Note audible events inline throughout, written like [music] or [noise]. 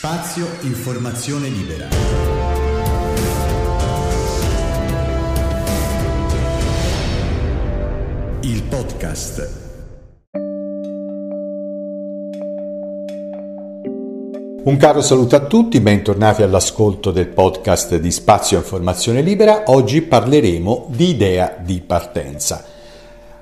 Spazio Informazione Libera. Il podcast. Un caro saluto a tutti, bentornati all'ascolto del podcast di Spazio Informazione Libera. Oggi parleremo di idea di partenza.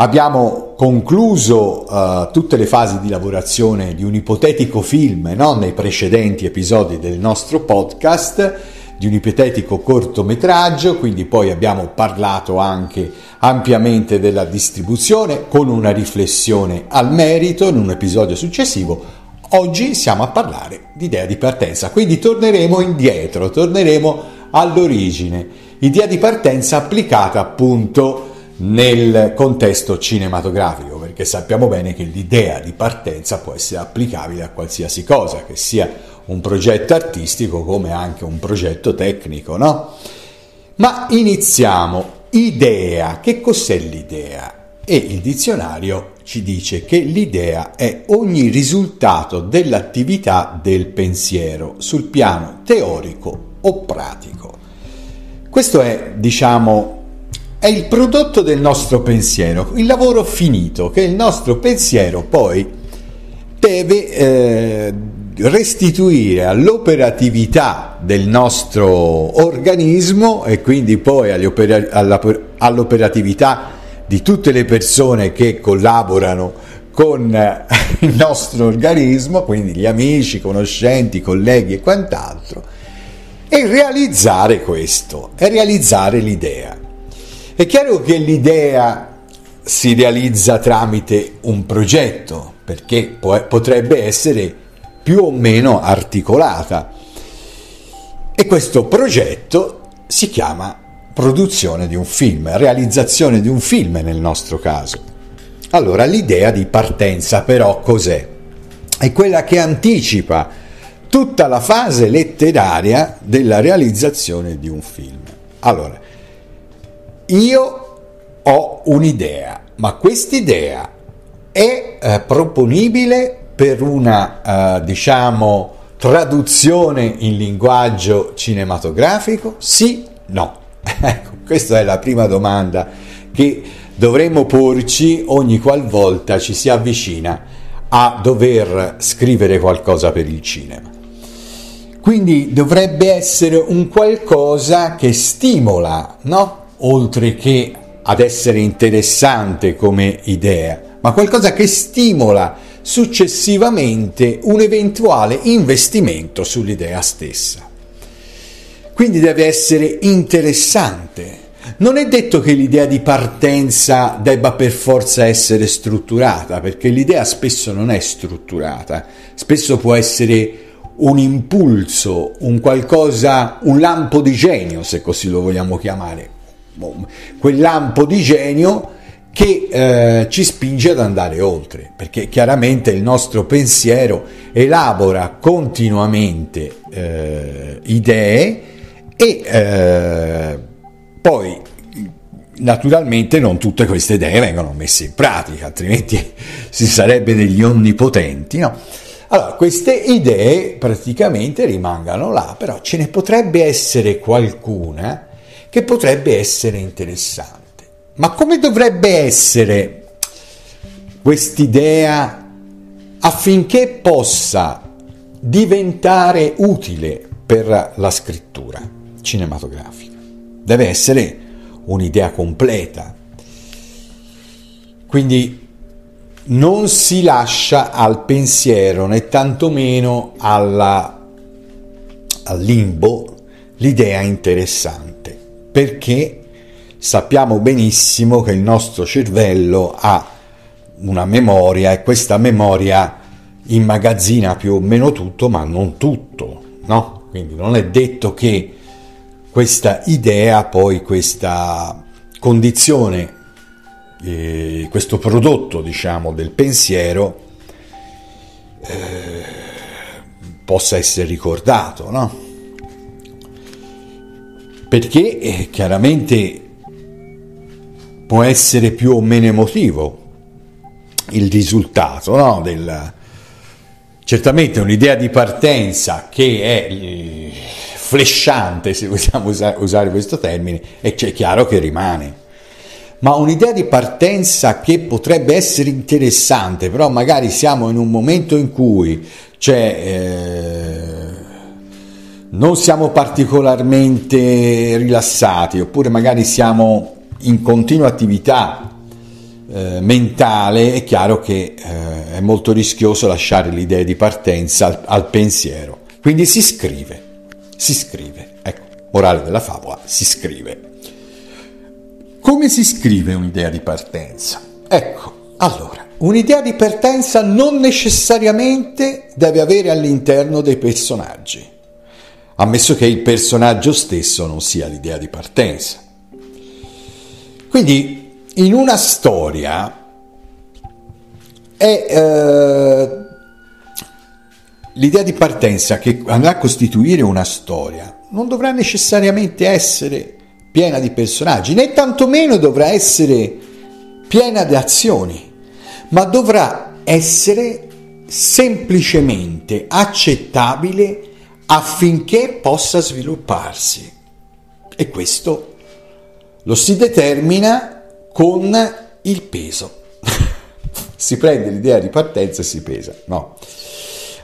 Abbiamo concluso uh, tutte le fasi di lavorazione di un ipotetico film no? nei precedenti episodi del nostro podcast, di un ipotetico cortometraggio, quindi poi abbiamo parlato anche ampiamente della distribuzione con una riflessione al merito in un episodio successivo. Oggi siamo a parlare di idea di partenza, quindi torneremo indietro, torneremo all'origine, idea di partenza applicata appunto nel contesto cinematografico, perché sappiamo bene che l'idea di partenza può essere applicabile a qualsiasi cosa, che sia un progetto artistico come anche un progetto tecnico, no? Ma iniziamo. Idea, che cos'è l'idea? E il dizionario ci dice che l'idea è ogni risultato dell'attività del pensiero sul piano teorico o pratico. Questo è, diciamo, è il prodotto del nostro pensiero, il lavoro finito che il nostro pensiero poi deve eh, restituire all'operatività del nostro organismo e quindi poi all'operatività di tutte le persone che collaborano con eh, il nostro organismo, quindi gli amici, conoscenti, colleghi e quant'altro, e realizzare questo, e realizzare l'idea. È chiaro che l'idea si realizza tramite un progetto, perché potrebbe essere più o meno articolata. E questo progetto si chiama produzione di un film, realizzazione di un film nel nostro caso. Allora, l'idea di partenza però cos'è? È quella che anticipa tutta la fase letteraria della realizzazione di un film. Allora, io ho un'idea, ma quest'idea è eh, proponibile per una, eh, diciamo, traduzione in linguaggio cinematografico? Sì, no. [laughs] Ecco, questa è la prima domanda che dovremmo porci ogni qualvolta ci si avvicina a dover scrivere qualcosa per il cinema. Quindi dovrebbe essere un qualcosa che stimola, no? Oltre che ad essere interessante come idea, ma qualcosa che stimola successivamente un eventuale investimento sull'idea stessa. Quindi deve essere interessante. Non è detto che l'idea di partenza debba per forza essere strutturata, perché l'idea spesso non è strutturata, spesso può essere un impulso, un qualcosa, un lampo di genio, se così lo vogliamo chiamare, quel lampo di genio che eh, ci spinge ad andare oltre, perché chiaramente il nostro pensiero elabora continuamente eh, idee e eh, poi naturalmente non tutte queste idee vengono messe in pratica, altrimenti [laughs] si sarebbe degli onnipotenti, no? Allora, queste idee praticamente rimangono là, però ce ne potrebbe essere qualcuna che potrebbe essere interessante. Ma come dovrebbe essere quest'idea affinché possa diventare utile per la scrittura cinematografica? Deve essere un'idea completa. Quindi non si lascia al pensiero né tantomeno alla, al limbo l'idea interessante perché sappiamo benissimo che il nostro cervello ha una memoria e questa memoria immagazzina più o meno tutto, ma non tutto, no? Quindi non è detto che questa idea, poi questa condizione, eh, questo prodotto, diciamo, del pensiero eh, possa essere ricordato, no? Perché eh, chiaramente può essere più o meno emotivo il risultato no? del certamente un'idea di partenza che è eh, flashante, se vogliamo usare questo termine, e c'è chiaro che rimane. Ma un'idea di partenza che potrebbe essere interessante, però magari siamo in un momento in cui c'è... Eh, non siamo particolarmente rilassati, oppure magari siamo in continua attività eh, mentale, è chiaro che eh, è molto rischioso lasciare l'idea di partenza al, al pensiero. Quindi si scrive, si scrive. Ecco, morale della favola, si scrive. Come si scrive un'idea di partenza? Ecco, allora, un'idea di partenza non necessariamente deve avere all'interno dei personaggi, ammesso che il personaggio stesso non sia l'idea di partenza. Quindi in una storia è eh, l'idea di partenza che andrà a costituire una storia non dovrà necessariamente essere piena di personaggi, né tantomeno dovrà essere piena di azioni, ma dovrà essere semplicemente accettabile affinché possa svilupparsi. E questo lo si determina con il peso. [laughs] si prende l'idea di partenza e si pesa, no,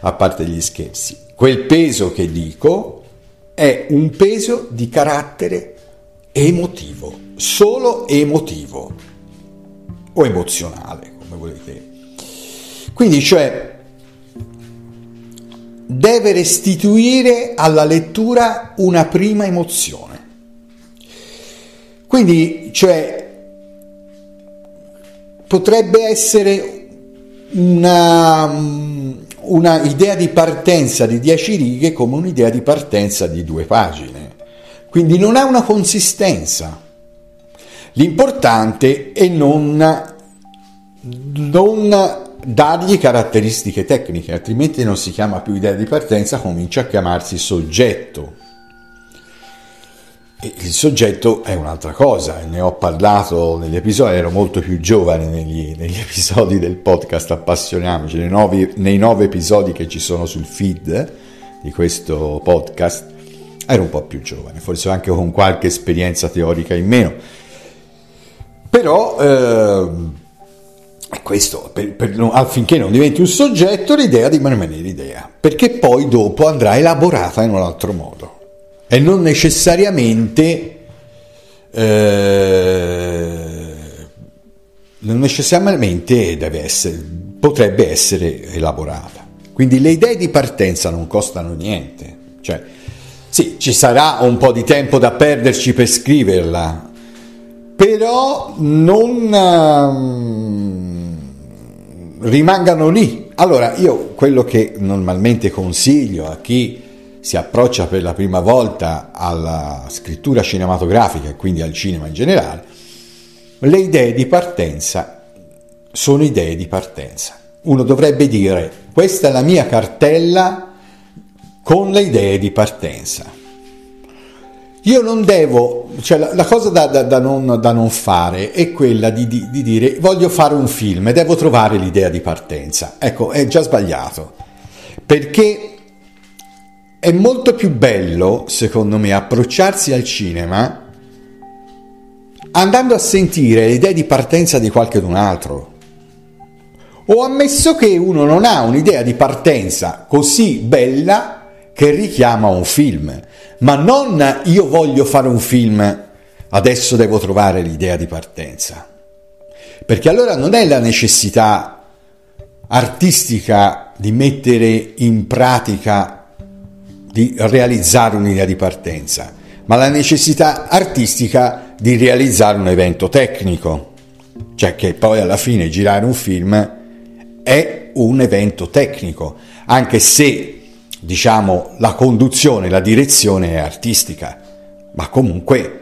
a parte gli scherzi. Quel peso che dico è un peso di carattere emotivo, solo emotivo o emozionale, come volete. Quindi, cioè, deve restituire alla lettura una prima emozione. Quindi, cioè, potrebbe essere una, una idea di partenza di dieci righe come un'idea di partenza di due pagine. Quindi non ha una consistenza. L'importante è non, non dargli caratteristiche tecniche, altrimenti non si chiama più idea di partenza, comincia a chiamarsi soggetto il soggetto è un'altra cosa, ne ho parlato negli episodi, ero molto più giovane negli, negli [laughs] episodi del podcast Appassioniamoci, nei nove, nei nove episodi che ci sono sul feed di questo podcast, ero un po' più giovane, forse anche con qualche esperienza teorica in meno. Però eh, questo, per, per, affinché non diventi un soggetto, l'idea di rimanere l'idea, perché poi dopo andrà elaborata in un altro modo. E non necessariamente eh, non necessariamente deve essere, potrebbe essere elaborata. Quindi le idee di partenza non costano niente, cioè sì, ci sarà un po' di tempo da perderci per scriverla, però non um, rimangano lì. Allora, io quello che normalmente consiglio a chi si approccia per la prima volta alla scrittura cinematografica e quindi al cinema in generale, le idee di partenza sono idee di partenza. Uno dovrebbe dire questa è la mia cartella con le idee di partenza. Io non devo, cioè la, la cosa da, da, da, non, da, non, fare è quella di, di, di dire voglio fare un film e devo trovare l'idea di partenza. Ecco, è già sbagliato, perché è molto più bello, secondo me, approcciarsi al cinema andando a sentire le idee di partenza di qualcun altro. O ammesso che uno non ha un'idea di partenza così bella che richiama un film, ma non io voglio fare un film, adesso devo trovare l'idea di partenza. Perché allora non è la necessità artistica di mettere in pratica di realizzare un'idea di partenza, ma la necessità artistica di realizzare un evento tecnico, cioè che poi alla fine girare un film è un evento tecnico, anche se diciamo la conduzione, la direzione è artistica, ma comunque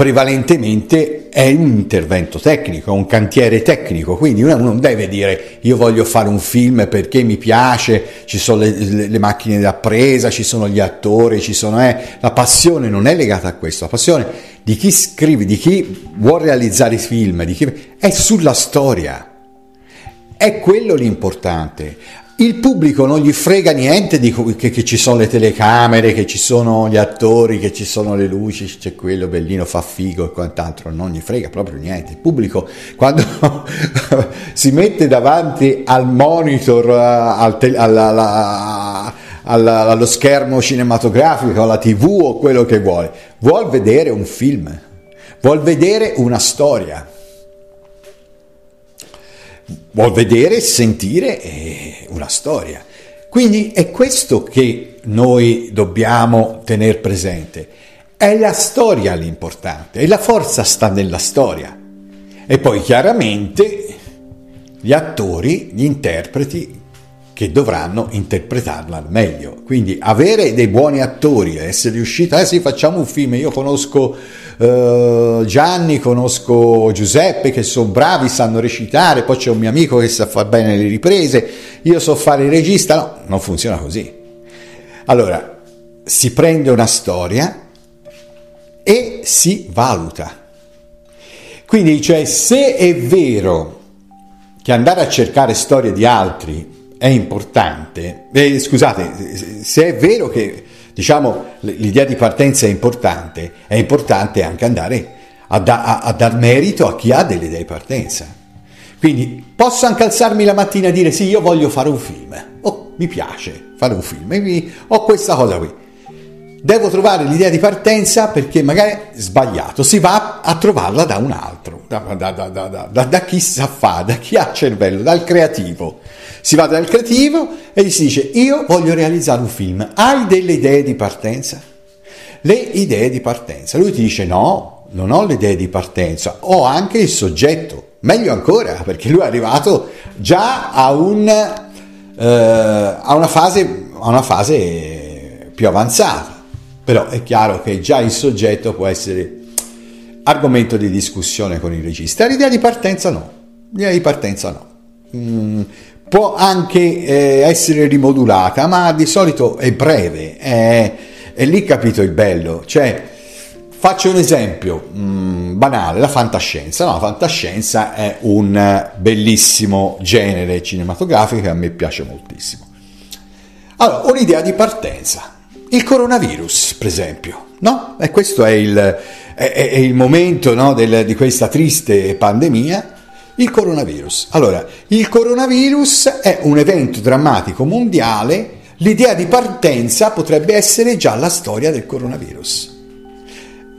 prevalentemente è un intervento tecnico, un cantiere tecnico, quindi uno non deve dire io voglio fare un film perché mi piace, ci sono le, le, macchine da presa, ci sono gli attori, ci sono, eh. la passione non è legata a questo, la passione di chi scrive, di chi vuole realizzare film, chi, è sulla storia, è quello l'importante. Il pubblico non gli frega niente di che, che, ci sono le telecamere, che ci sono gli attori, che ci sono le luci, c'è quello bellino, fa figo e quant'altro, non gli frega proprio niente. Il pubblico [laughs] quando si mette davanti al monitor, eh, al te, alla, alla, alla, allo schermo cinematografico, alla tv o quello che vuole, vuol vedere un film, vuol vedere una storia vuol vedere sentire una storia. Quindi è questo che noi dobbiamo tenere presente. È la storia l'importante e la forza sta nella storia. E poi chiaramente gli attori, gli interpreti che dovranno interpretarla al meglio. Quindi avere dei buoni attori, essere riusciti, eh sì facciamo un film, io conosco uh, Gianni, conosco Giuseppe che sono bravi, sanno recitare, poi c'è un mio amico che sa fare bene le riprese, io so fare il regista, no, non funziona così. Allora, si prende una storia e si valuta. Quindi, cioè, se è vero che andare a cercare storie di altri è importante, eh, scusate, se è vero che diciamo l'idea di partenza è importante, è importante anche andare a, da, a, a dar merito a chi ha delle idee di partenza. Quindi posso anche alzarmi la mattina e dire sì, io voglio fare un film, oh, mi piace fare un film, mi, ho questa cosa qui. Devo trovare l'idea di partenza perché magari sbagliato, si va a trovarla da un altro, da, da, da, da chi sa fare, da chi ha cervello, dal creativo. Si va dal creativo e gli si dice io voglio realizzare un film, hai delle idee di partenza? Le idee di partenza. Lui ti dice no, non ho le idee di partenza, ho anche il soggetto, meglio ancora perché lui è arrivato già a, un, eh, a, una, fase, a una fase più avanzata, però è chiaro che già il soggetto può essere argomento di discussione con il regista. L'idea di partenza no, l'idea di partenza no. Mm, può anche eh, essere rimodulata, ma di solito è breve, è, è lì capito il bello. Cioè, faccio un esempio mm, banale, la fantascienza. No, la fantascienza è un bellissimo genere cinematografico che a me piace moltissimo. Allora, un'idea di partenza. Il coronavirus, per esempio, no? E questo è il, è, è il momento no, del, di questa triste pandemia il coronavirus. Allora, il coronavirus è un evento drammatico mondiale, l'idea di partenza potrebbe essere già la storia del coronavirus.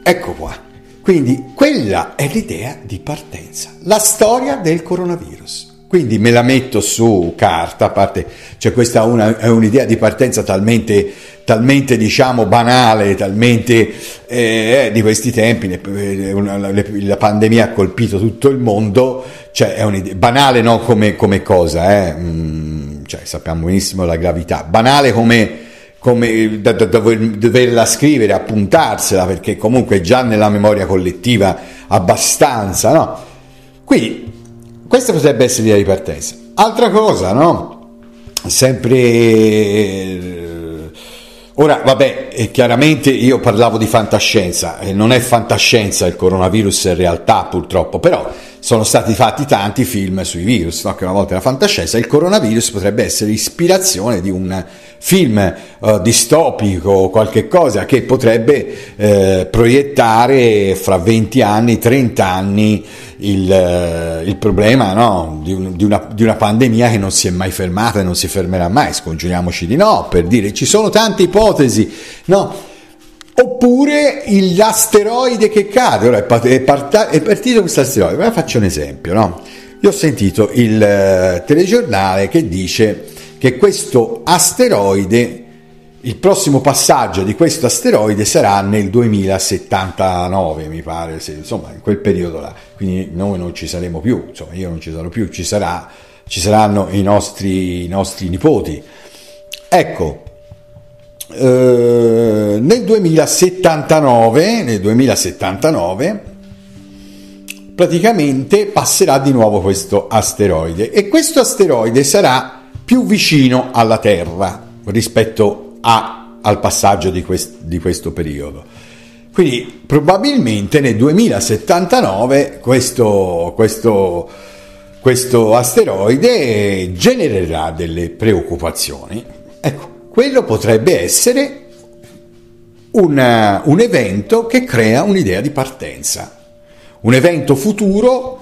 Ecco qua. Quindi quella è l'idea di partenza, la storia del coronavirus. Quindi me la metto su carta, a parte, cioè questa una, è un'idea di partenza talmente, talmente diciamo banale, talmente eh, di questi tempi, le, una, le, la pandemia ha colpito tutto il mondo, cioè è un'idea, banale no come, come cosa, eh? mm, cioè, sappiamo benissimo la gravità, banale come, come da, da, dover, doverla scrivere, appuntarsela, perché comunque è già nella memoria collettiva abbastanza, no? Quindi questa potrebbe essere l'idea di partenza. Altra cosa, no? Sempre... Ora, vabbè, chiaramente io parlavo di fantascienza, non è fantascienza il coronavirus in realtà purtroppo, però sono stati fatti tanti film sui virus, no? che una volta era fantascienza, il coronavirus potrebbe essere ispirazione di un film uh, distopico, qualche cosa che potrebbe eh, proiettare fra 20 anni, 30 anni il, uh, il problema no? di, un, di, una, di, una, pandemia che non si è mai fermata e non si fermerà mai, scongiuriamoci di no, per dire ci sono tante ipotesi, no? Oppure l'asteroide che cade, ora è, partito questo asteroide, ma faccio un esempio, no? Io ho sentito il uh, telegiornale che dice che questo asteroide, il prossimo passaggio di questo asteroide sarà nel 2079, mi pare, se, insomma, in quel periodo là. Quindi noi non ci saremo più, insomma, io non ci sarò più, ci, sarà, ci saranno i nostri, i nostri nipoti. Ecco, eh, nel 2079, nel 2079 praticamente passerà di nuovo questo asteroide e questo asteroide sarà più vicino alla Terra rispetto a, al passaggio di, quest, di questo periodo. Quindi probabilmente nel 2079 questo, questo, questo asteroide genererà delle preoccupazioni. Ecco, quello potrebbe essere un, un evento che crea un'idea di partenza, un evento futuro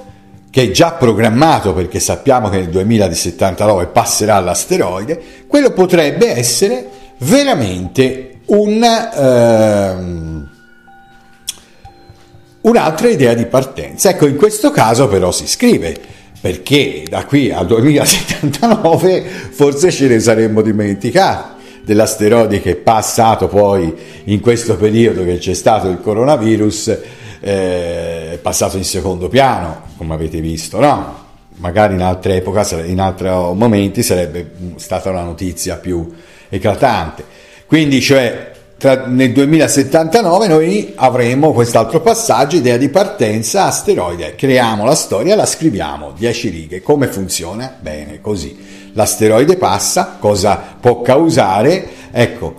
che è già programmato perché sappiamo che nel 2079 passerà l'asteroide, quello potrebbe essere veramente un, ehm, un'altra idea di partenza. Ecco, in questo caso però si scrive perché da qui al 2079 forse ce ne saremmo dimenticati dell'asteroide che è passato poi in questo periodo che c'è stato il coronavirus, eh, è passato in secondo piano, come avete visto, no? Magari in altre epoche, in altri momenti sarebbe stata una notizia più eclatante. Quindi, cioè, tra, nel 2079 noi avremo quest'altro passaggio, idea di partenza, asteroide, creiamo la storia, la scriviamo, 10 righe, come funziona? Bene, così. L'asteroide passa, cosa può causare? Ecco,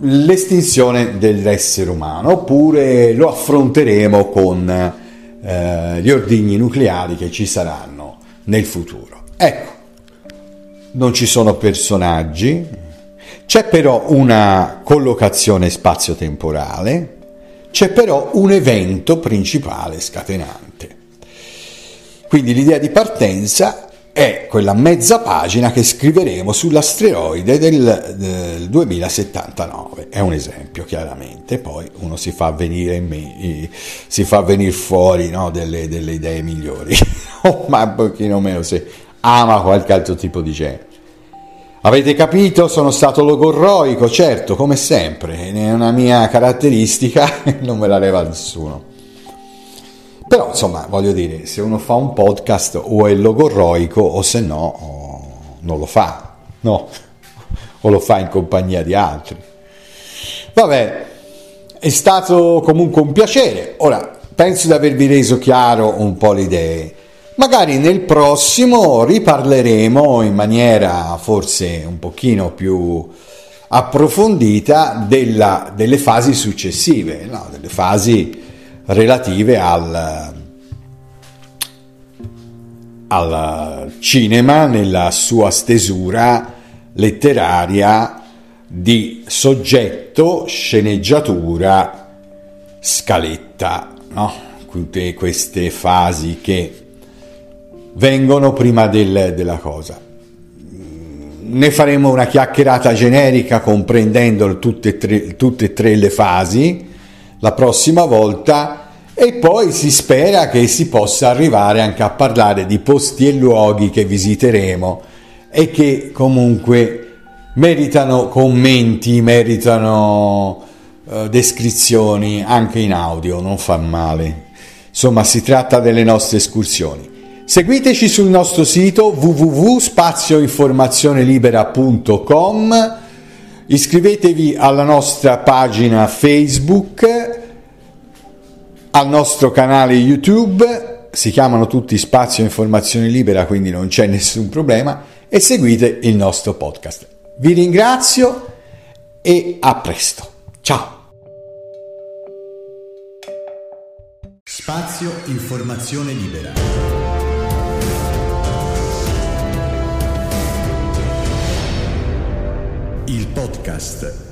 l'estinzione dell'essere umano, oppure lo affronteremo con eh, gli ordigni nucleari che ci saranno nel futuro. Ecco, non ci sono personaggi, c'è però una collocazione spazio-temporale, c'è però un evento principale scatenante. Quindi l'idea di partenza è quella mezza pagina che scriveremo sull'asteroide del, del 2079. È un esempio, chiaramente, poi uno si fa venire, me, si fa venire fuori no, delle, delle, idee migliori, [laughs] ma un pochino meno se ama qualche altro tipo di genere. Avete capito? Sono stato logorroico, certo, come sempre, è una mia caratteristica, [laughs] non me la leva nessuno. Però, insomma, voglio dire, se uno fa un podcast o è logorroico o se no non lo fa, no, [laughs] o lo fa in compagnia di altri. Vabbè, è stato comunque un piacere. Ora, penso di avervi reso chiaro un po' le idee. Magari nel prossimo riparleremo in maniera forse un pochino più approfondita della, delle fasi successive, no? delle fasi relative al, al cinema nella sua stesura letteraria di soggetto, sceneggiatura, scaletta, no? tutte queste fasi che vengono prima del, della cosa. Ne faremo una chiacchierata generica comprendendo tutte e, tre, tutte e tre le fasi la prossima volta e poi si spera che si possa arrivare anche a parlare di posti e luoghi che visiteremo e che comunque meritano commenti, meritano uh, descrizioni anche in audio, non fa male. Insomma, si tratta delle nostre escursioni. Seguiteci sul nostro sito www.spazioinformazionelibera.com, iscrivetevi alla nostra pagina Facebook, al nostro canale YouTube, si chiamano tutti Spazio Informazione Libera, quindi non c'è nessun problema, e seguite il nostro podcast. Vi ringrazio e a presto. Ciao! Spazio Informazione Libera. Il podcast